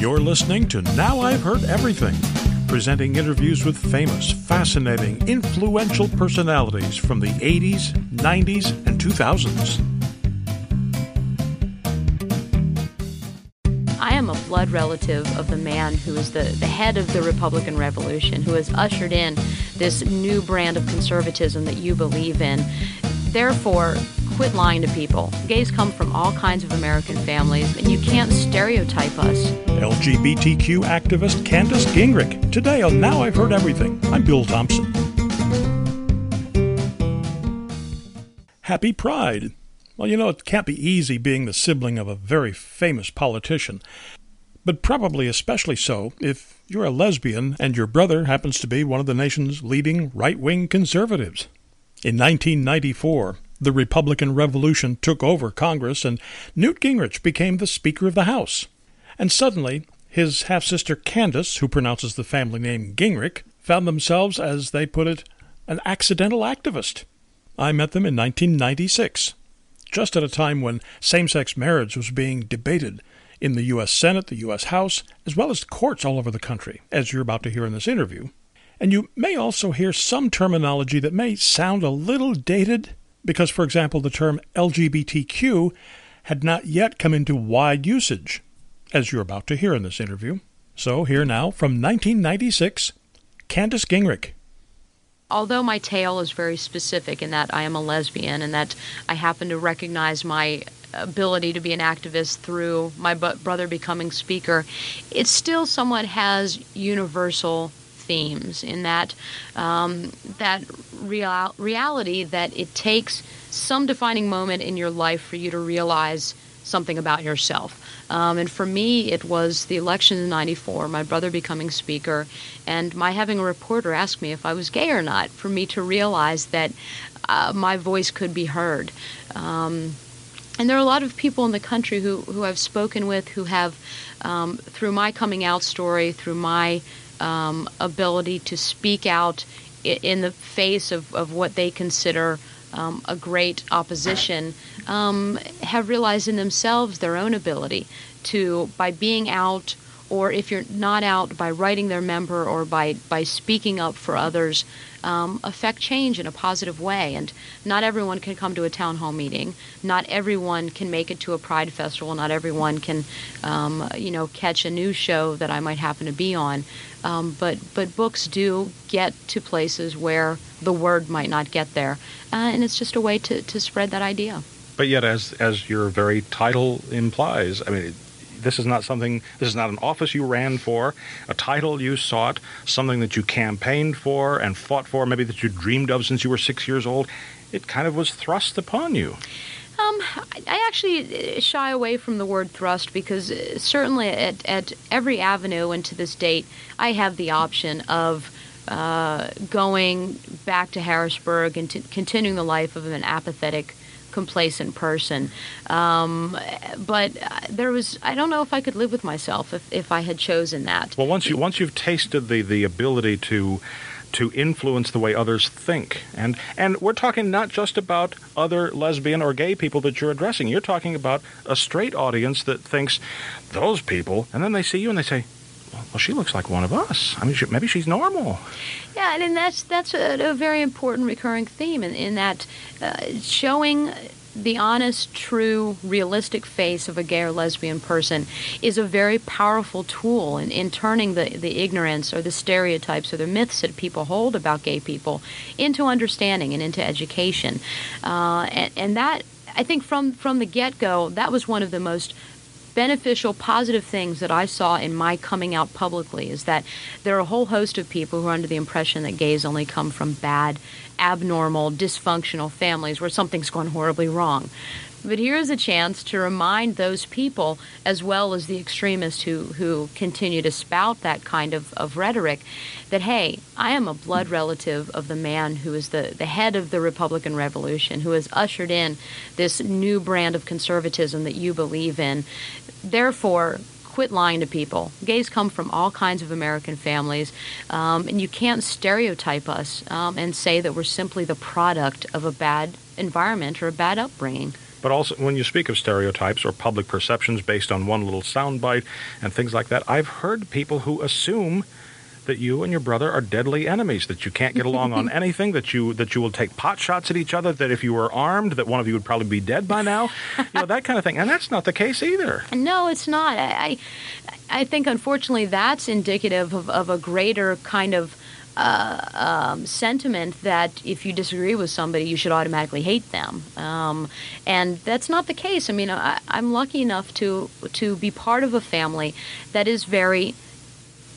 You're listening to Now I've Heard Everything, presenting interviews with famous, fascinating, influential personalities from the 80s, 90s, and 2000s. I am a blood relative of the man who is the, the head of the Republican Revolution, who has ushered in this new brand of conservatism that you believe in. Therefore, quit lying to people. Gays come from all kinds of American families, and you can't stereotype us. LGBTQ activist Candace Gingrich. Today on Now I've Heard Everything, I'm Bill Thompson. Happy Pride. Well, you know, it can't be easy being the sibling of a very famous politician, but probably especially so if you're a lesbian and your brother happens to be one of the nation's leading right wing conservatives. In 1994, the Republican Revolution took over Congress and Newt Gingrich became the Speaker of the House. And suddenly, his half sister Candace, who pronounces the family name Gingrich, found themselves, as they put it, an accidental activist. I met them in 1996, just at a time when same sex marriage was being debated in the U.S. Senate, the U.S. House, as well as courts all over the country, as you're about to hear in this interview. And you may also hear some terminology that may sound a little dated because, for example, the term LGBTQ had not yet come into wide usage, as you're about to hear in this interview. So, here now from 1996, Candace Gingrich. Although my tale is very specific in that I am a lesbian and that I happen to recognize my ability to be an activist through my brother becoming speaker, it still somewhat has universal themes in that um, that real, reality that it takes some defining moment in your life for you to realize something about yourself. Um, and for me, it was the election in 94, my brother becoming speaker, and my having a reporter ask me if I was gay or not, for me to realize that uh, my voice could be heard. Um, and there are a lot of people in the country who, who I've spoken with who have, um, through my coming out story, through my um, ability to speak out in the face of, of what they consider um, a great opposition, um, have realized in themselves their own ability to, by being out, or if you're not out, by writing their member or by, by speaking up for others, um, affect change in a positive way. And not everyone can come to a town hall meeting. Not everyone can make it to a Pride festival. Not everyone can, um, you know, catch a news show that I might happen to be on. Um, but but books do get to places where the word might not get there, uh, and it's just a way to, to spread that idea. But yet, as as your very title implies, I mean, this is not something, this is not an office you ran for, a title you sought, something that you campaigned for and fought for, maybe that you dreamed of since you were six years old. It kind of was thrust upon you. Um, I actually uh, shy away from the word thrust because uh, certainly at, at every avenue and to this date, I have the option of uh, going back to Harrisburg and t- continuing the life of an apathetic complacent person. Um, but there was, I don't know if I could live with myself if, if I had chosen that. Well, once you once you've tasted the the ability to to influence the way others think. And and we're talking not just about other lesbian or gay people that you're addressing. You're talking about a straight audience that thinks those people and then they see you and they say, well, she looks like one of us. I mean, she, maybe she's normal. Yeah, and and that's that's a, a very important recurring theme in, in that uh, showing the honest, true, realistic face of a gay or lesbian person is a very powerful tool in, in turning the, the ignorance or the stereotypes or the myths that people hold about gay people into understanding and into education. Uh, and, and that, I think, from, from the get go, that was one of the most beneficial, positive things that I saw in my coming out publicly is that there are a whole host of people who are under the impression that gays only come from bad, abnormal, dysfunctional families where something's gone horribly wrong. But here's a chance to remind those people, as well as the extremists who, who continue to spout that kind of, of rhetoric, that, hey, I am a blood relative of the man who is the, the head of the Republican Revolution, who has ushered in this new brand of conservatism that you believe in. Therefore, quit lying to people. Gays come from all kinds of American families, um, and you can't stereotype us um, and say that we're simply the product of a bad environment or a bad upbringing. But also, when you speak of stereotypes or public perceptions based on one little soundbite and things like that, I've heard people who assume that you and your brother are deadly enemies, that you can't get along on anything, that you that you will take pot shots at each other, that if you were armed, that one of you would probably be dead by now, you know that kind of thing. And that's not the case either. No, it's not. I I think unfortunately that's indicative of, of a greater kind of uh, um, sentiment that if you disagree with somebody, you should automatically hate them, um, and that's not the case. I mean, I, I'm lucky enough to to be part of a family that is very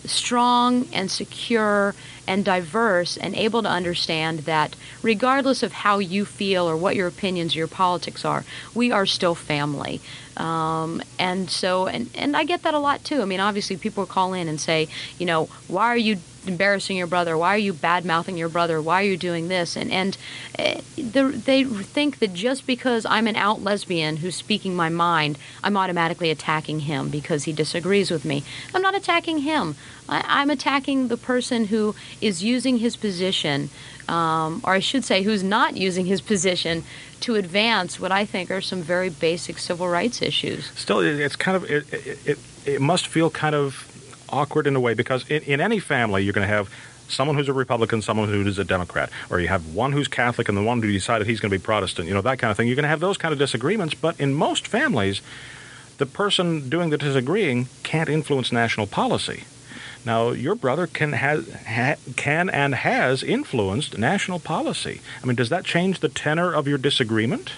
strong and secure and diverse and able to understand that regardless of how you feel or what your opinions or your politics are, we are still family. Um, and so, and, and I get that a lot too. I mean, obviously, people call in and say, you know, why are you embarrassing your brother? Why are you bad mouthing your brother? Why are you doing this? And and uh, they think that just because I'm an out lesbian who's speaking my mind, I'm automatically attacking him because he disagrees with me. I'm not attacking him. I, am attacking the person who is using his position, um, or I should say, who's not using his position to advance what I think are some very basic civil rights issues. Still, it's kind of it. It, it, must feel kind of awkward in a way because in, in any family you're going to have someone who's a Republican, someone who is a Democrat, or you have one who's Catholic and the one who decided he's going to be Protestant, you know, that kind of thing. You're going to have those kind of disagreements, but in most families, the person doing the disagreeing can't influence national policy. Now, your brother can ha, can and has influenced national policy. I mean, does that change the tenor of your disagreement?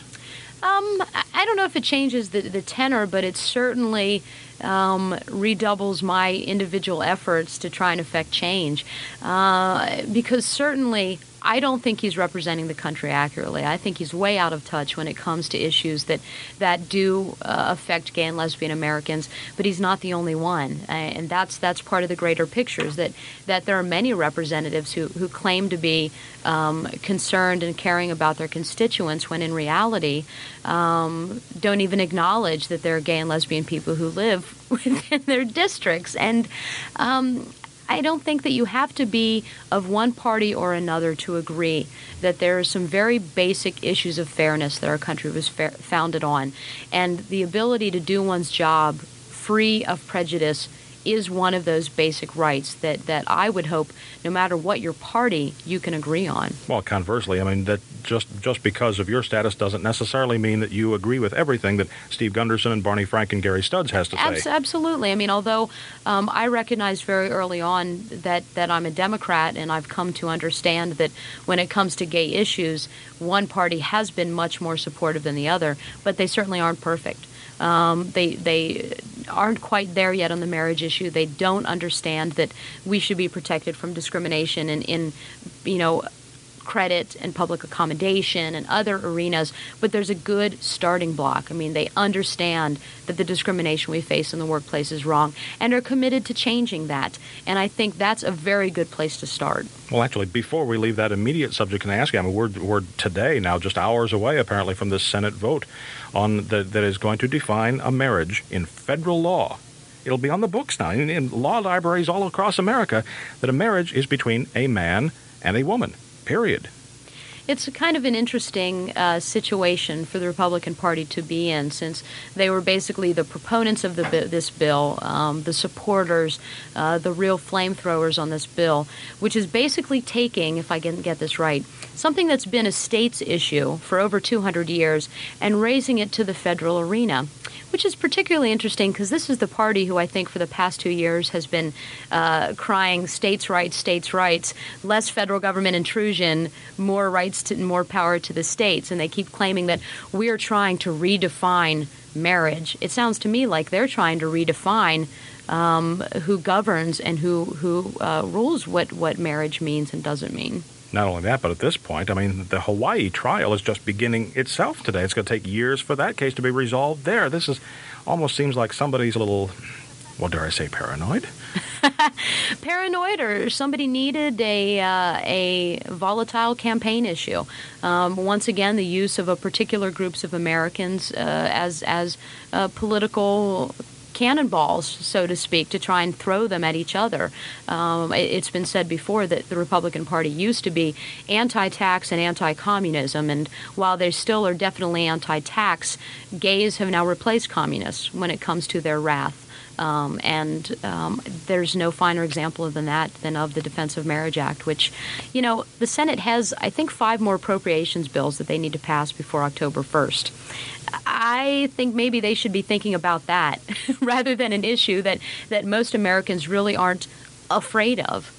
Um, I don't know if it changes the, the tenor, but it certainly um, redoubles my individual efforts to try and affect change. Uh, because certainly I don't think he's representing the country accurately. I think he's way out of touch when it comes to issues that that do uh, affect gay and lesbian Americans. But he's not the only one, and that's that's part of the greater picture. Is that that there are many representatives who who claim to be um, concerned and caring about their constituents when in reality um, don't even acknowledge that there are gay and lesbian people who live within their districts. And um, I don't think that you have to be of one party or another to agree that there are some very basic issues of fairness that our country was fa- founded on. And the ability to do one's job free of prejudice is one of those basic rights that, that I would hope, no matter what your party, you can agree on. Well, conversely, I mean that just just because of your status doesn't necessarily mean that you agree with everything that Steve Gunderson and Barney Frank and Gerry Studds has to say. absolutely. I mean, although um, I recognized very early on that that I'm a Democrat, and I've come to understand that when it comes to gay issues, one party has been much more supportive than the other, but they certainly aren't perfect. Um, they they aren't quite there yet on the marriage issue. They don't understand that we should be protected from discrimination and in you know credit and public accommodation and other arenas, but there's a good starting block. I mean, they understand that the discrimination we face in the workplace is wrong and are committed to changing that. And I think that's a very good place to start. Well, actually, before we leave that immediate subject, can I ask you? I mean, we're, we're today now just hours away, apparently, from this Senate vote on the, that is going to define a marriage in federal law. It'll be on the books now in, in law libraries all across America that a marriage is between a man and a woman period. It's kind of an interesting uh, situation for the Republican Party to be in, since they were basically the proponents of the, this bill, um, the supporters, uh, the real flamethrowers on this bill, which is basically taking, if I can get this right, something that's been a state's issue for over 200 years and raising it to the federal arena which is particularly interesting because this is the party who I think for the past two years has been uh, crying states' rights, states' rights, less federal government intrusion, more rights to more power to the states, and they keep claiming that we're trying to redefine marriage. It sounds to me like they're trying to redefine um, who governs and who who uh, rules what what marriage means and doesn't mean. Not only that, but at this point, I mean, the Hawaii trial is just beginning itself today. It's going to take years for that case to be resolved there. This is almost seems like somebody's a little, what dare I say, paranoid? paranoid, or somebody needed a uh, a volatile campaign issue. Um, once again, the use of a particular groups of Americans uh, as as uh, political cannonballs, so to speak, to try and throw them at each other. Um, it, has been said before that the Republican Party used to be anti tax and anti communism, and while they still are definitely anti tax, gays have now replaced communists when it comes to their wrath. Um, and um, there's no finer example than that than of the Defense of Marriage Act, which, you know, the Senate has, I think, five more appropriations bills that they need to pass before October 1st. I think maybe they should be thinking about that rather than an issue that, that most Americans really aren't afraid of.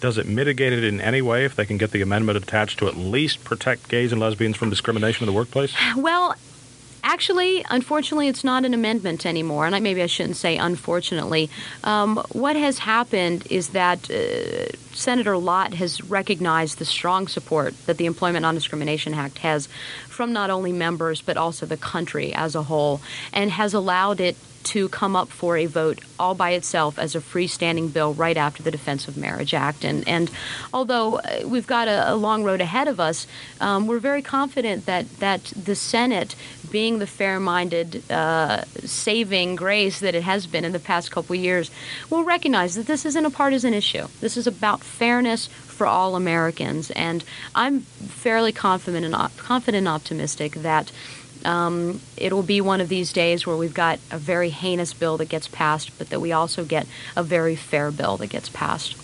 Does it mitigate it in any way if they can get the amendment attached to at least protect gays and lesbians from discrimination in the workplace? Well, Actually, unfortunately, it's not an amendment anymore, and maybe I shouldn't say unfortunately. Um, what has happened is that uh, Senator Lott has recognized the strong support that the Employment Non-Discrimination Act has from not only members but also the country as a whole, and has allowed it to come up for a vote all by itself as a freestanding bill right after the Defense of Marriage Act. And, and although uh, we've got a, a long road ahead of us, um, we're very confident that, that the Senate, being the fair minded, uh, saving grace that it has been in the past couple years, will recognize that this isn't a partisan issue. This is about fairness for all Americans. And I'm fairly confident and, confident and optimistic that um, it'll be one of these days where we've got a very heinous bill that gets passed, but that we also get a very fair bill that gets passed.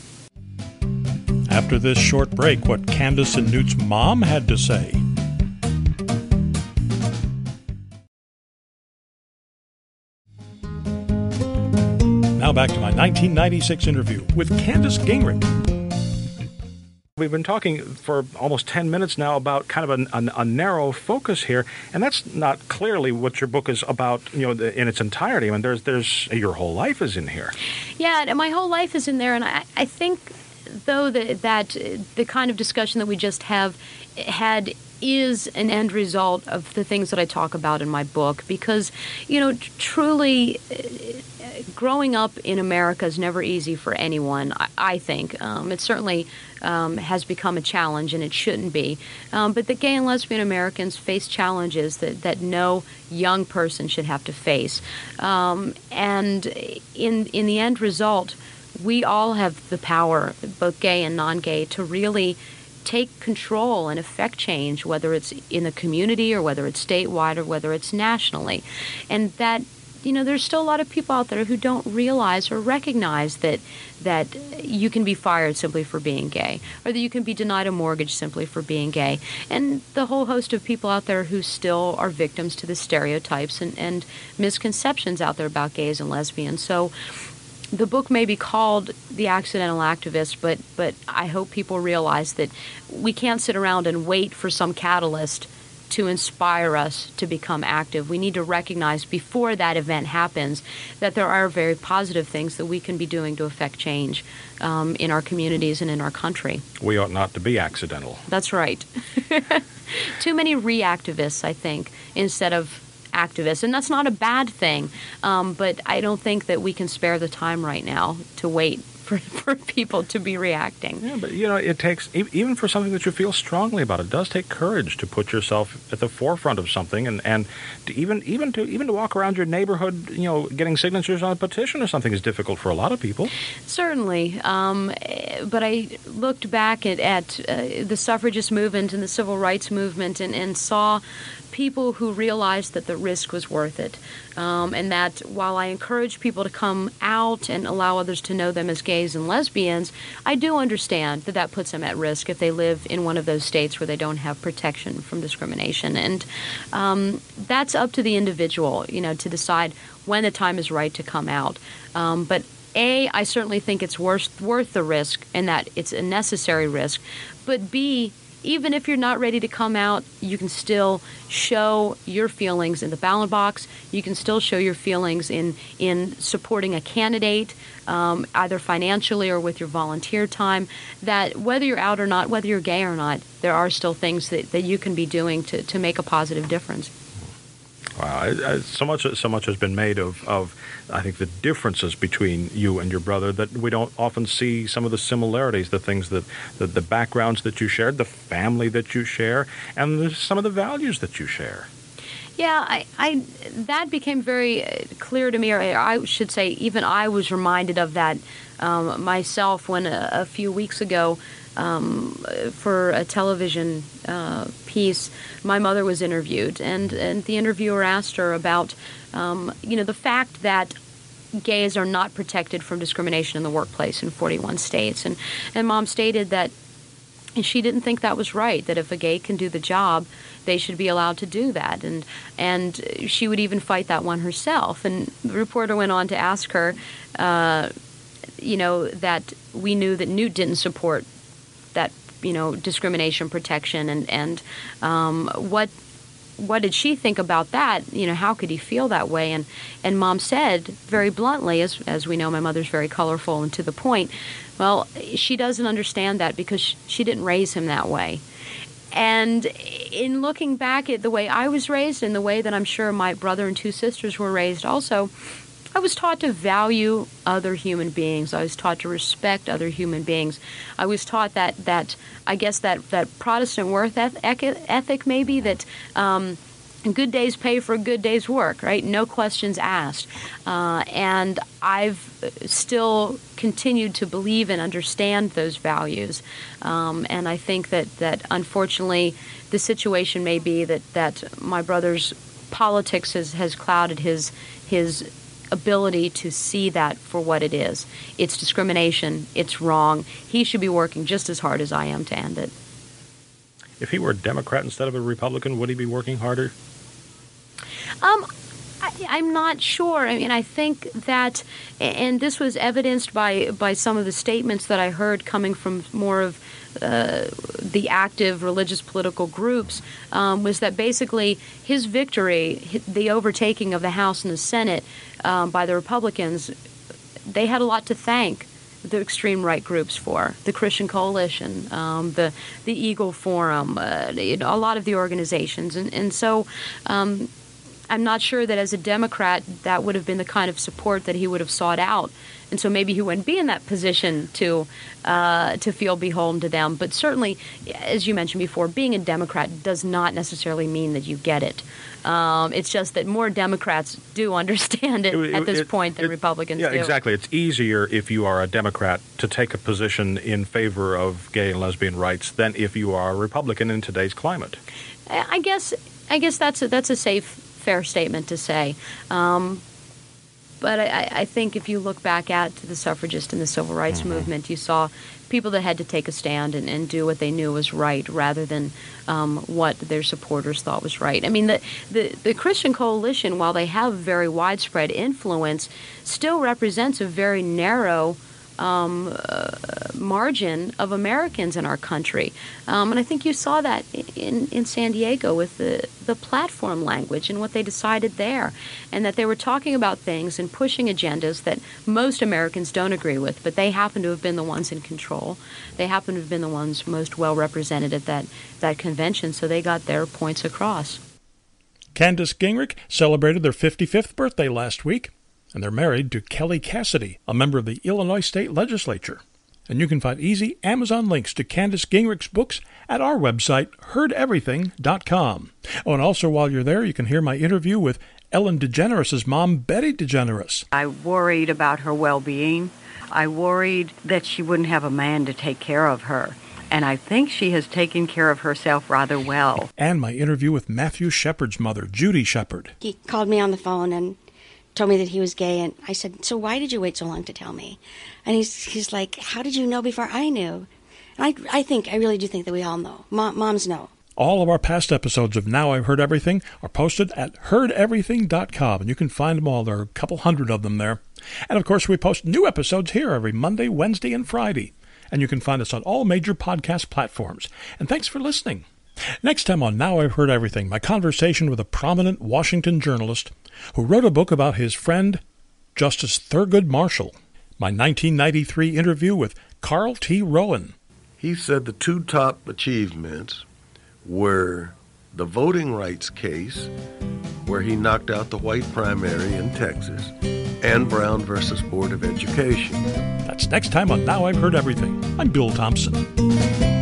After this short break, what Candace and Newt's mom had to say. Now back to my 1996 interview with Candace Gingrich. We've been talking for almost 10 minutes now about kind of a, a, a, narrow focus here, and that's not clearly what your book is about, you know, in its entirety. I mean, there's, there's, your whole life is in here. Yeah, and my whole life is in there, and I, I think, though, that, that the kind of discussion that we just have had is an end result of the things that I talk about in my book because, you know, truly growing up in America is never easy for anyone, I, I think. Um, it certainly um, has become a challenge, and it shouldn't be. Um, but the gay and lesbian Americans face challenges that, that no young person should have to face. Um, and in, in the end result, we all have the power, both gay and non gay, to really take control and affect change, whether it's in the community or whether it's statewide or whether it's nationally. And that you know, there's still a lot of people out there who don't realize or recognize that that you can be fired simply for being gay, or that you can be denied a mortgage simply for being gay, and the whole host of people out there who still are victims to the stereotypes and, and misconceptions out there about gays and lesbians. So the book may be called The Accidental Activist, but but I hope people realize that we can't sit around and wait for some catalyst to inspire us to become active. We need to recognize before that event happens that there are very positive things that we can be doing to affect change um, in our communities and in our country. We ought not to be accidental. That's right. Too many reactivists, I think, instead of activists, and that's not a bad thing. Um, but I don't think that we can spare the time right now to wait for, for people to be reacting. Yeah, but you know, it takes even for something that you feel strongly about. It does take courage to put yourself at the forefront of something, and and to even even to even to walk around your neighborhood, you know, getting signatures on a petition or something is difficult for a lot of people. Certainly, um, but I looked back at at uh, the suffragist movement and the civil rights movement, and, and saw people who realized that the risk was worth it. Um, and that while I encourage people to come out and allow others to know them as gays and lesbians, I do understand that that puts them at risk if they live in one of those states where they don't have protection from discrimination. And um, that's up to the individual, you know, to decide when the time is right to come out. Um, but a, I certainly think it's worth worth the risk, and that it's a necessary risk. But B, even if you're not ready to come out, you can still show your feelings in the ballot box. You can still show your feelings in in supporting a candidate, um, either financially or with your volunteer time. That whether you're out or not, whether you're gay or not, there are still things that, that you can be doing to, to make a positive difference. Wow, so much so much has been made of, of I think the differences between you and your brother that we don't often see some of the similarities, the things that the, the backgrounds that you shared, the family that you share, and the, some of the values that you share. Yeah, I, I that became very uh, clear to me, or I should say, even I was reminded of that um, myself when a, a, few weeks ago. Um, for a television uh, piece, my mother was interviewed, and, and the interviewer asked her about, um, you know, the fact that gays are not protected from discrimination in the workplace in 41 states, and and mom stated that and she didn't think that was right that if a gay can do the job they should be allowed to do that and and she would even fight that one herself and the reporter went on to ask her uh, you know that we knew that newt didn't support that you know discrimination protection and and um, what what did she think about that? You know, how could he feel that way? And and mom said very bluntly, as as we know, my mother's very colorful and to the point. Well, she doesn't understand that because she didn't raise him that way. And in looking back at the way I was raised and the way that I'm sure my brother and two sisters were raised also, I was taught to value other human beings. I was taught to respect other human beings. I was taught that that I guess that that Protestant worth ethic maybe that. Um, good days pay for a good day's work, right? No questions asked. Uh, and I've still continued to believe and understand those values. Um, and I think that, that unfortunately the situation may be that, that my brother's politics has, has clouded his his ability to see that for what it is. It's discrimination, it's wrong. He should be working just as hard as I am to end it. If he were a Democrat instead of a Republican, would he be working harder? Um, I, am not sure. I mean, I think that, and this was evidenced by by some of the statements that I heard coming from more of uh, the active religious political groups, um, was that basically his victory, the overtaking of the House and the Senate um, by the Republicans, they had a lot to thank the extreme right groups for the Christian Coalition, um, the the Eagle Forum, uh, you know, a lot of the organizations, and and so um, I'm not sure that as a Democrat that would have been the kind of support that he would have sought out. And so maybe he wouldn't be in that position to uh, to feel beholden to them. But certainly, as you mentioned before, being a Democrat does not necessarily mean that you get it. Um, it's just that more Democrats do understand it, it at this it, point than it, Republicans yeah, do. exactly. It's easier if you are a Democrat to take a position in favor of gay and lesbian rights than if you are a Republican in today's climate. I guess I guess that's a, that's a safe fair statement to say. Um, but I, I, think if you look back at the suffragist and the civil rights mm-hmm. movement, you saw people that had to take a stand and, and do what they knew was right rather than um, what their supporters thought was right. I mean, the, the, the Christian coalition, while they have very widespread influence, still represents a very narrow um, uh, margin of Americans in our country. Um, and I think you saw that in, in San Diego with the, the platform language and what they decided there. And that they were talking about things and pushing agendas that most Americans don't agree with, but they happen to have been the ones in control. They happen to have been the ones most well represented at that, that convention, so they got their points across. Candace Gingrich celebrated their 55th birthday last week and they're married to Kelly Cassidy, a member of the Illinois State Legislature. And you can find easy Amazon links to Candace Gingrich's books at our website, heardeverything.com. Oh, and also while you're there, you can hear my interview with Ellen DeGeneres' mom, Betty DeGeneres. I worried about her well being. I worried that she wouldn't have a man to take care of her. And I think she has taken care of herself rather well. And my interview with Matthew Shepard's mother, Judy Shepard. He called me on the phone and told me that he was gay, and I said, "So why did you wait so long to tell me?" And he's he's like, "How did you know before I knew?" And I I think I really do think that we all know. Mom, moms know. All of our past episodes of Now I've Heard Everything are posted at heardeverything.com, and you can find them all. There are a couple hundred of them there. And of course, we post new episodes here every Monday, Wednesday, and Friday. And you can find us on all major podcast platforms. And thanks for listening. Next time on Now I've Heard Everything, my conversation with a prominent Washington journalist who wrote a book about his friend, Justice Thurgood Marshall. My 1993 interview with Carl T. Rowan. He said the two top achievements were the voting rights case, where he knocked out the white primary in Texas, and Brown versus Board of Education. That's next time on Now I've Heard Everything. I'm Bill Thompson.